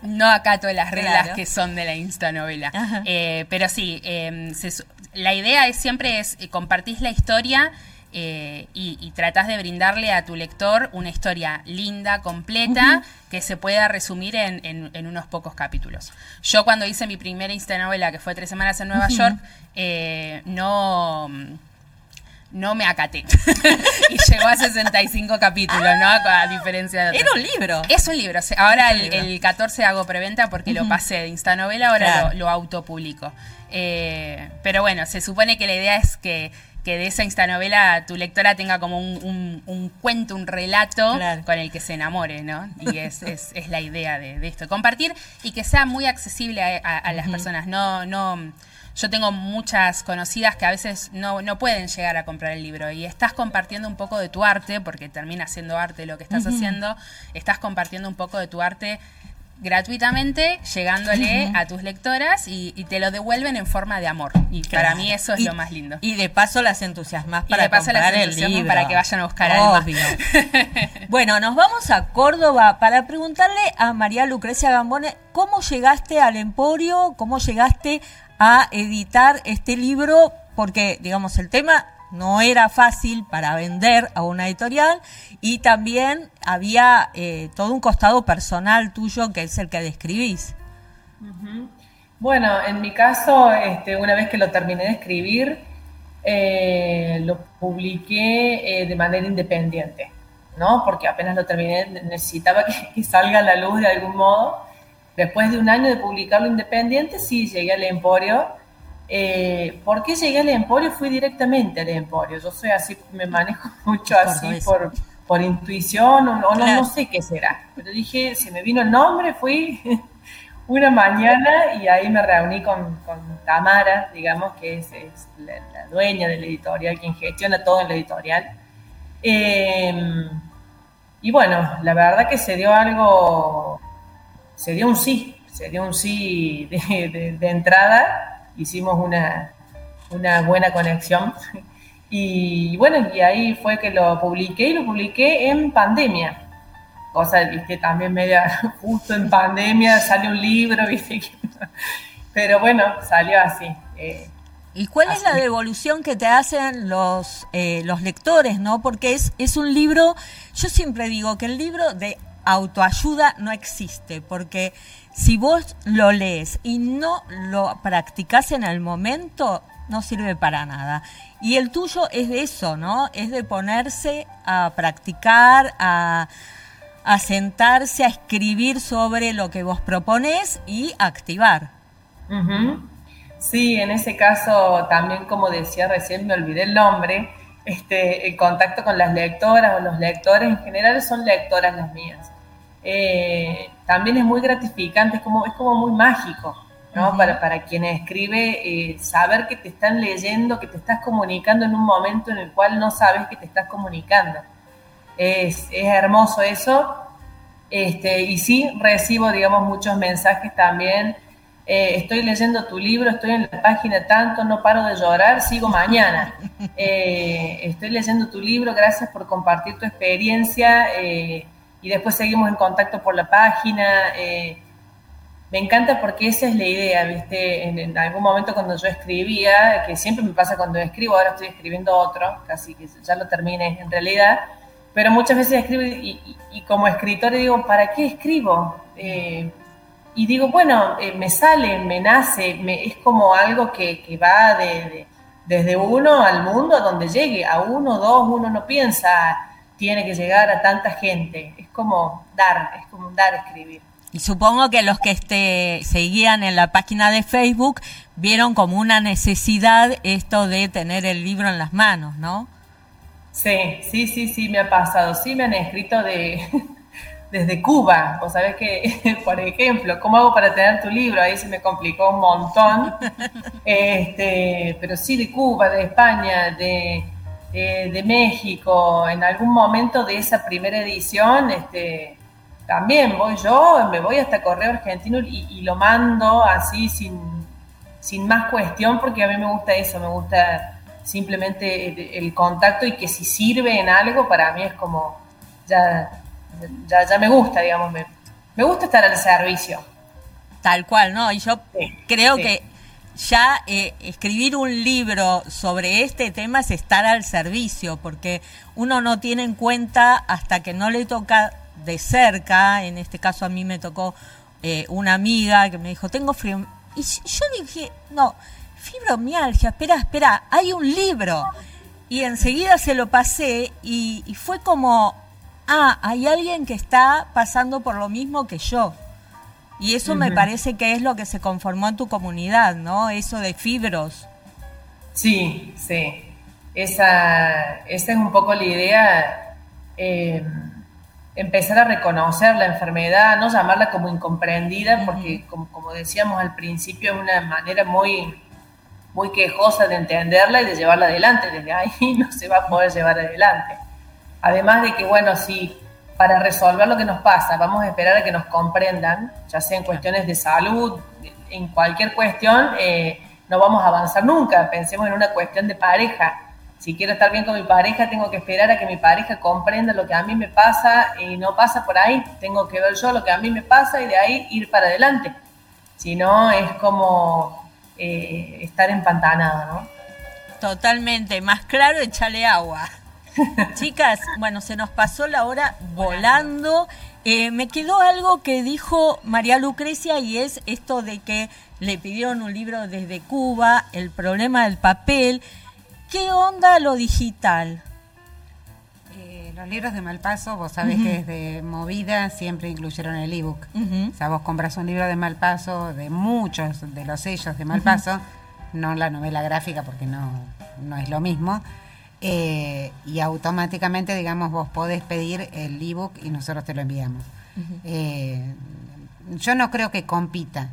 no acato las reglas que son de la Insta novela. Eh, pero sí, em, la idea es siempre es eh, compartís la historia eh, y, y, tratás de brindarle a tu lector una historia linda, completa, que se pueda resumir en, en, unos pocos capítulos. Yo cuando hice mi primera Insta novela, que fue tres semanas en Nueva York, no no me acaté. <laughs> y llegó a 65 capítulos, ¿no? A diferencia de... Era un libro. Es un libro. Ahora el, 14 hago preventa porque lo pasé de Instanovela, ahora lo, autopublico. Eh, pero bueno, se supone que la idea es que, de esa Instanovela tu lectora tenga como un, cuento, un relato con el que se enamore, ¿no? Y es, <laughs> es, es la idea de, esto. Compartir y que sea muy accesible a, las personas. No, no yo tengo muchas conocidas que a veces no, no, pueden llegar a comprar el libro y estás compartiendo un poco de tu arte, porque termina siendo arte lo que estás haciendo, estás compartiendo un poco de tu arte gratuitamente, llegándole a tus lectoras y, te lo devuelven en forma de amor. Y para mí eso es lo más lindo. Y de paso las entusiasmas para comprar el libro. para que vayan a buscar Obvio. <laughs> bueno, nos vamos a Córdoba para preguntarle a María Lucrecia Gambone cómo llegaste al Emporio, cómo llegaste a editar este libro, porque, digamos, el tema no era fácil para vender a una editorial y también había eh, todo un costado personal tuyo que es el que describís. Bueno, en mi caso, este, una vez que lo terminé de escribir, eh, lo publiqué eh, de manera independiente, ¿no? Porque apenas lo terminé necesitaba que, que salga a la luz de algún modo Después de un año de publicarlo independiente, sí llegué al Emporio. Eh, ¿Por qué llegué al Emporio? Fui directamente al Emporio. Yo soy así, me manejo <laughs> mucho así por, por intuición o, no, no, sé qué será. Pero dije, se me vino el nombre, fui <laughs> una mañana y ahí me reuní con, Tamara, digamos, que es, la, dueña del editorial, quien gestiona todo en la editorial. Em, y bueno, la verdad que se dio algo se dio un sí, se dio un sí de, entrada, hicimos una, buena conexión. Y bueno, y ahí fue que lo publiqué y lo publiqué en pandemia. Cosa, viste, también media <laughs> justo en pandemia salió un libro, viste. Pero bueno, salió así. Eh, ¿Y cuál es la devolución que te hacen los, eh, los lectores, no? Porque es, es un libro, yo siempre digo que el libro de autoayuda no existe, porque si vos lo lees y no lo practicas en el momento, no sirve para nada. Y el tuyo es de eso, ¿no? Es de ponerse a practicar, a, sentarse, a escribir sobre lo que vos propones y activar. Sí, en ese caso también, como decía recién, me olvidé el nombre, este, el contacto con las lectoras o los lectores en general son lectoras las mías. Eh, también es muy gratificante, es como, es como muy mágico, ¿no? para, para quien escribe, eh, saber que te están leyendo, que te estás comunicando en un momento en el cual no sabes que te estás comunicando. Es, es hermoso eso. Este, y sí, recibo, digamos, muchos mensajes también eh, estoy leyendo tu libro, estoy en la página tanto, no paro de llorar, sigo mañana. <laughs> Estoy leyendo tu libro, gracias por compartir tu experiencia eh, y después seguimos en contacto por la página. me encanta porque esa es la idea, ¿viste? En, algún momento cuando yo escribía, que siempre me pasa cuando escribo, ahora estoy escribiendo otro, casi que ya lo termine en realidad, pero muchas veces escribo y, como escritor digo, ¿para qué escribo? y digo, bueno, eh, me sale, me nace, me, es como algo que, va de, desde uno al mundo a donde llegue, a uno, dos, uno no piensa tiene que llegar a tanta gente, es como dar, es como dar escribir. Y supongo que los que este, seguían en la página de Facebook vieron como una necesidad esto de tener el libro en las manos, ¿no? Sí, sí, sí, sí, me ha pasado. Sí, me han escrito de <laughs> desde Cuba. Vos sabés que, <laughs> por ejemplo, ¿cómo hago para tener tu libro? Ahí se me complicó un montón. <laughs> Este, pero sí, de Cuba, de España, de, eh, de México. En algún momento de esa primera edición, este, también voy yo, me voy hasta Correo Argentino y, lo mando así sin, sin más cuestión, porque a mí me gusta eso, me gusta simplemente el, contacto y que si sirve en algo, para mí es como ya, ya, ya me gusta, digamos, me, me, gusta estar al servicio. Tal cual, ¿no? Y yo creo que ya eh, escribir un libro sobre este tema es estar al servicio, porque uno no tiene en cuenta hasta que no le toca de cerca, en este caso a mí me tocó eh, una amiga que me dijo, tengo frío. Y yo dije, no, fibromialgia, espera, espera, hay un libro. Y enseguida se lo pasé y, fue como, ah, hay alguien que está pasando por lo mismo que yo. Y eso me parece que es lo que se conformó en tu comunidad, ¿no? Eso de fibros. Sí, sí. Esa, esa es un poco la idea. Eh, empezar a reconocer la enfermedad, no llamarla como incomprendida, porque como, decíamos al principio, es una manera muy, muy quejosa de entenderla y de llevarla adelante. Desde ahí <laughs> no se va a poder llevar adelante. Además de que, bueno, si para resolver lo que nos pasa vamos a esperar a que nos comprendan, ya sea en cuestiones de salud, en cualquier cuestión, eh, no vamos a avanzar nunca. Pensemos en una cuestión de pareja si quiero estar bien con mi pareja, tengo que esperar a que mi pareja comprenda lo que a mí me pasa y no pasa por ahí. Tengo que ver yo lo que a mí me pasa y de ahí ir para adelante. Si no, es como eh, estar empantanado, ¿no? Totalmente. Más claro, echarle agua. <laughs> Chicas, bueno, se nos pasó la hora volando. Eh, me quedó algo que dijo María Lucrecia y es esto de que le pidieron un libro desde Cuba, el problema del papel. ¿Qué onda lo digital? Eh, los libros de Malpaso, vos sabés que desde Movida siempre incluyeron el ebook. O sea, vos compras un libro de Malpaso, de muchos de los sellos de Malpaso, no la novela gráfica porque no, no es lo mismo. Eh, y automáticamente, digamos, vos podés pedir el ebook y nosotros te lo enviamos. Eh, yo no creo que compita.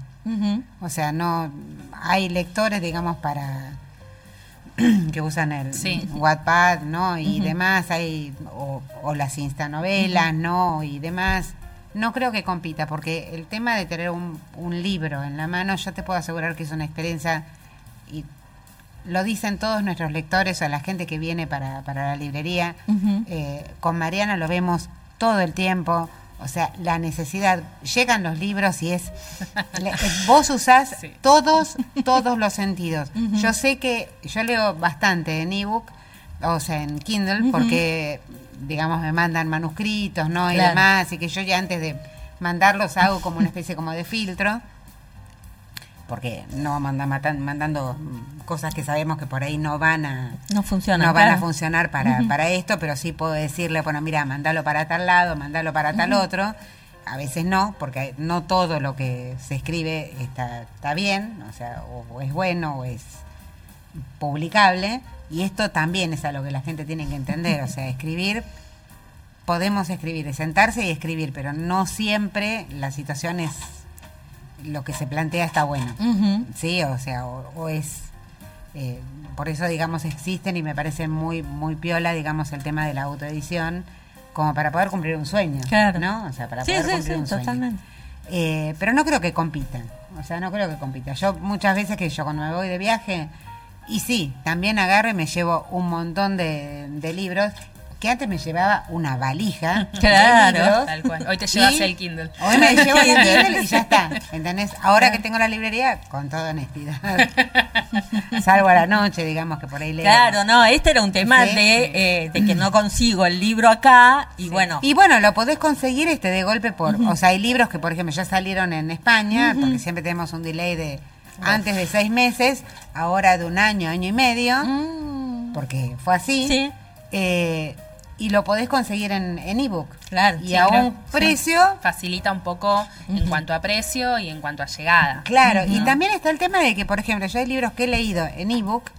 O sea, no hay lectores, digamos, para <clears throat> que usan el Wattpad, ¿no? Y demás, hay, o, las instanovelas, ¿no? Y demás. No creo que compita, porque el tema de tener un, libro en la mano, yo te puedo asegurar que es una experiencia, y lo dicen todos nuestros lectores o la gente que viene para, la librería. Eh, con Mariana lo vemos todo el tiempo o sea, la necesidad, llegan los libros y es, <laughs> vos usás todos, <laughs> todos los sentidos. Yo sé que yo leo bastante en ebook, o sea, en Kindle, porque, digamos, me mandan manuscritos, ¿no? Y demás, y que yo ya antes de mandarlos hago como una especie como de filtro porque no manda mandando cosas que sabemos que por ahí no van a no, funciona, no van a funcionar para, para esto, pero sí puedo decirle, bueno, mira, mandalo para tal lado, mandalo para tal otro. A veces no, porque no todo lo que se escribe está, está bien, o sea, o, es bueno o es publicable. Y esto también es a lo que la gente tiene que entender, o sea, <laughs> escribir podemos escribir, sentarse y escribir, pero no siempre la situación es lo que se plantea está bueno. Sí, o sea, o, es... Eh, por eso, digamos, existen y me parece muy, muy piola, digamos, el tema de la autoedición, como para poder cumplir un sueño, claro. ¿no? O sea, para poder cumplir un sueño. Totalmente. Eh, pero no creo que compitan, o sea, no creo que compita. Yo muchas veces que yo cuando me voy de viaje, y sí, también agarro y me llevo un montón de, de libros que antes me llevaba una valija. <laughs> Claro, tal cual. Hoy te llevas el Kindle. Hoy me llevo el <laughs> Kindle y ya está. ¿Entendés? Ahora que tengo la librería, con toda honestidad. <laughs> Salvo a la noche, digamos que por ahí leo. Claro, no, este era un tema de, eh, de que no consigo el libro acá y bueno. Y bueno, lo podés conseguir este de golpe por. O sea, hay libros que, por ejemplo, ya salieron en España, porque siempre tenemos un delay de antes de seis meses, ahora de un año, año y medio, Mm, porque fue así. Sí. eh, y lo podés conseguir en en ebook. Claro, Y sí, a un precio Facilita un poco en cuanto a precio y en cuanto a llegada. Claro, y también está el tema de que, por ejemplo, yo hay libros que he leído en ebook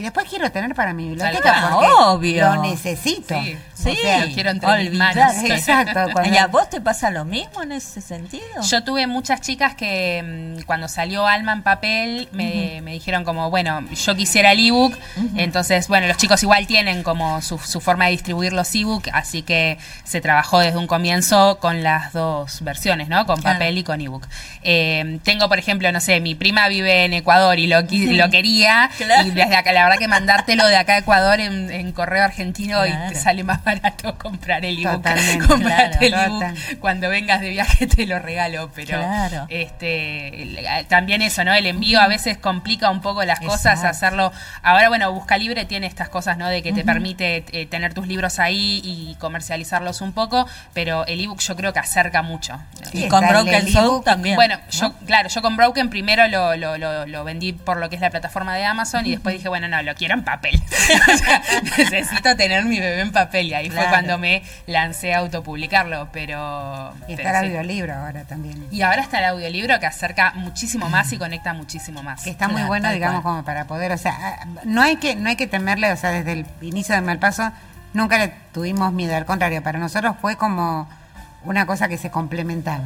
y después quiero tener para mi biblioteca porque obvio. lo necesito. Sí. Sí, O sea, lo quiero entre mis olvidate. manos. <laughs> Exacto. <laughs> cuando- ¿Y a vos te pasa lo mismo en ese sentido? Yo tuve muchas chicas que mm, cuando salió Alma en papel me, me dijeron como, bueno, yo quisiera el ebook, entonces, bueno, los chicos igual tienen como su, su forma de distribuir los ebook, así que se trabajó desde un comienzo con las dos versiones, ¿no? Con Claro. papel y con ebook. Eh, tengo, por ejemplo, no sé, mi prima vive en Ecuador y lo, lo quería, Claro. y desde acá, la verdad que mandártelo de acá a Ecuador en, en correo argentino y te sale más barato comprar el ebook. <laughs> Claro, el ebook cuando vengas de viaje te lo regalo, pero Claro. este también eso, ¿no? El envío a veces complica un poco las cosas, hacerlo. Ahora, bueno, Busca Libre tiene estas cosas, ¿no? De que te permite eh, tener tus libros ahí y comercializarlos un poco, pero el ebook yo creo que acerca mucho. y Sí, con está el Broken Soul también. Bueno, ¿no? yo, claro, yo con Broken primero lo, lo, lo, lo vendí por lo que es la plataforma de Amazon y después dije, bueno, no, lo quiero en papel. <laughs> O sea, necesito tener mi bebé en papel y ahí fue cuando me lancé a autopublicarlo, pero... Y pero está el sí. audiolibro ahora también. Y ahora está el audiolibro que acerca muchísimo más y conecta muchísimo más. que está muy bueno, digamos, cual. como para poder, o sea, ah, no hay que no hay que temerle, o sea, desde el inicio de Malpaso nunca le tuvimos miedo, al contrario, para nosotros fue como una cosa que se complementaba.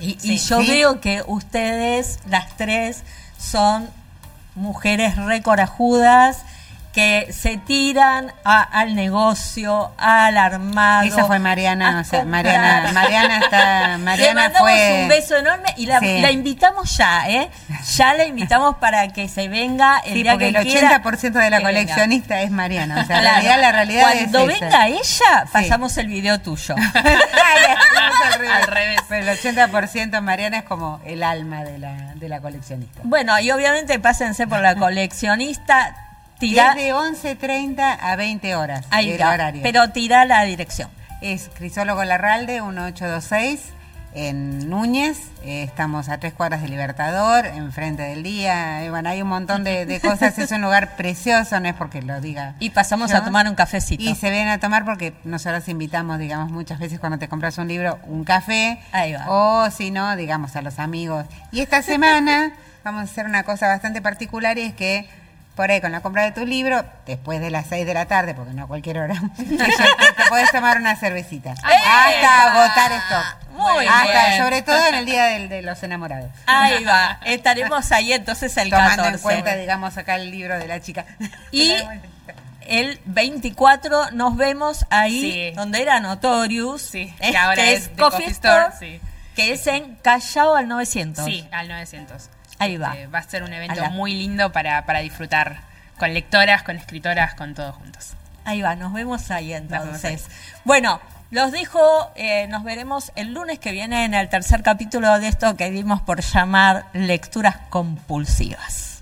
Y, yo Sí. veo que ustedes, las tres, son mujeres recorajudas que se tiran a- al negocio, al armado. Esa fue Mariana, o sea. Mariana, Mariana está, <laughs> Le Mariana mandamos fue un beso enorme y la, Sí. la invitamos ya, ¿eh? Ya la invitamos para que se venga el Sí, día porque que el quiera, 80% de la venga. coleccionista es Mariana. O sea, Claro. realidad la realidad Cuando es esa. venga ella, pasamos el video tuyo. <laughs> al <laughs> revés. Al revés. Pero el 80% Mariana es como el alma de la, de la coleccionista. bueno, y obviamente pásense por la coleccionista, tira, es de 11.30 a 20 horas ahí el va, horario. pero tira la dirección. Es Crisólogo Larralde, 1826, en Núñez. Eh, estamos a tres cuadras de Libertador, enfrente del día. Y bueno, hay un montón de, de cosas. Es un lugar <laughs> precioso, no es porque lo diga. Y pasamos yo. a tomar un cafecito. Y se ven a tomar porque nosotros invitamos, digamos, muchas veces cuando te compras un libro, un café. Ahí va. O si no, digamos, a los amigos. Y esta semana <laughs> vamos a hacer una cosa bastante particular y es que por ahí con la compra de tu libro, después de las 6 de la tarde, porque no a cualquier hora, <laughs> te, podés tomar una cervecita. hasta agotar stock. Muy hasta, bien. Sobre todo en el día del- de los enamorados. Ahí va, estaremos ahí entonces el Tomando 14. en cuenta, digamos, acá el libro de la chica. Y <laughs> el 24 nos vemos ahí Sí. donde era Notorious. Sí, que ahora que es The Coffee Store, sí. Que es en Callao al 900. Sí, al 900. Ahí va. Este, va a ser un evento muy lindo para, para disfrutar con lectoras, con escritoras, con todos juntos. Ahí va, nos vemos ahí entonces. vemos Bueno, los dejo, eh, nos veremos el lunes que viene en el tercer capítulo de esto que dimos por llamar lecturas compulsivas.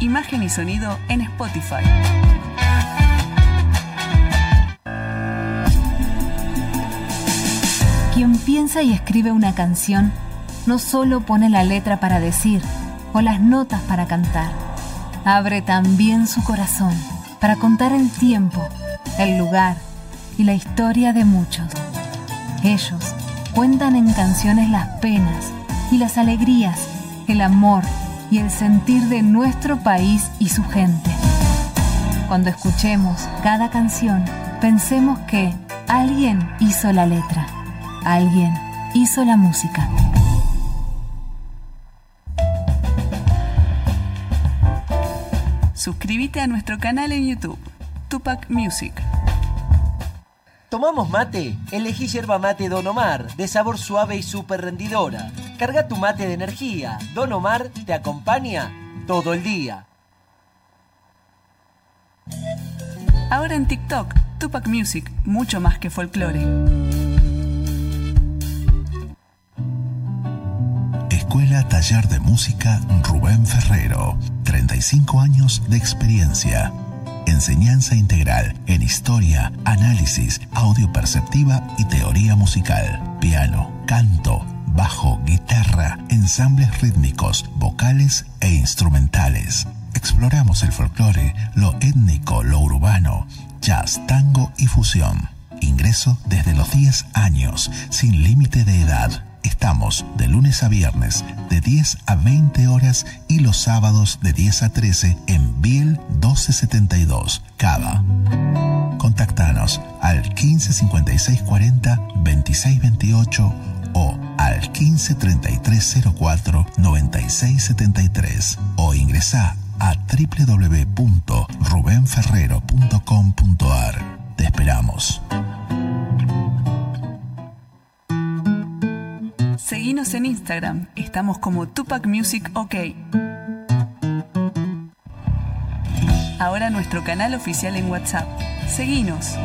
Imagen y sonido en Spotify. Quien piensa y escribe una canción no solo pone la letra para decir o las notas para cantar, abre también su corazón para contar el tiempo, el lugar y la historia de muchos. Ellos cuentan en canciones las penas y las alegrías, el amor y el sentir de nuestro país y su gente. Cuando escuchemos cada canción, pensemos que alguien hizo la letra, alguien hizo la música. Suscríbete a nuestro canal en YouTube, Tupac Music. ¿Tomamos mate? Elegí yerba mate Don Omar, de sabor suave y súper rendidora. Carga tu mate de energía. Don Omar te acompaña todo el día. Ahora en TikTok, Tupac Music, mucho más que folclore. Escuela Taller de Música Rubén Ferrero. 35 años de experiencia. Enseñanza integral en historia, análisis, audio perceptiva y teoría musical. Piano, canto, bajo, guitarra, ensambles rítmicos, vocales e instrumentales. Exploramos el folclore, lo étnico, lo urbano, jazz, tango y fusión. Ingreso desde los 10 años, sin límite de edad. Estamos de lunes a viernes de 10 a 20 horas y los sábados de 10 a 13 en Biel 1272, Cava. Contactanos al 15 56 40 26 28 o al 15 33 04 96 73 o ingresa a www.rubenferrero.com.ar. Te esperamos. Seguinos en Instagram, estamos como Tupac Music OK. Ahora nuestro canal oficial en WhatsApp. Seguinos.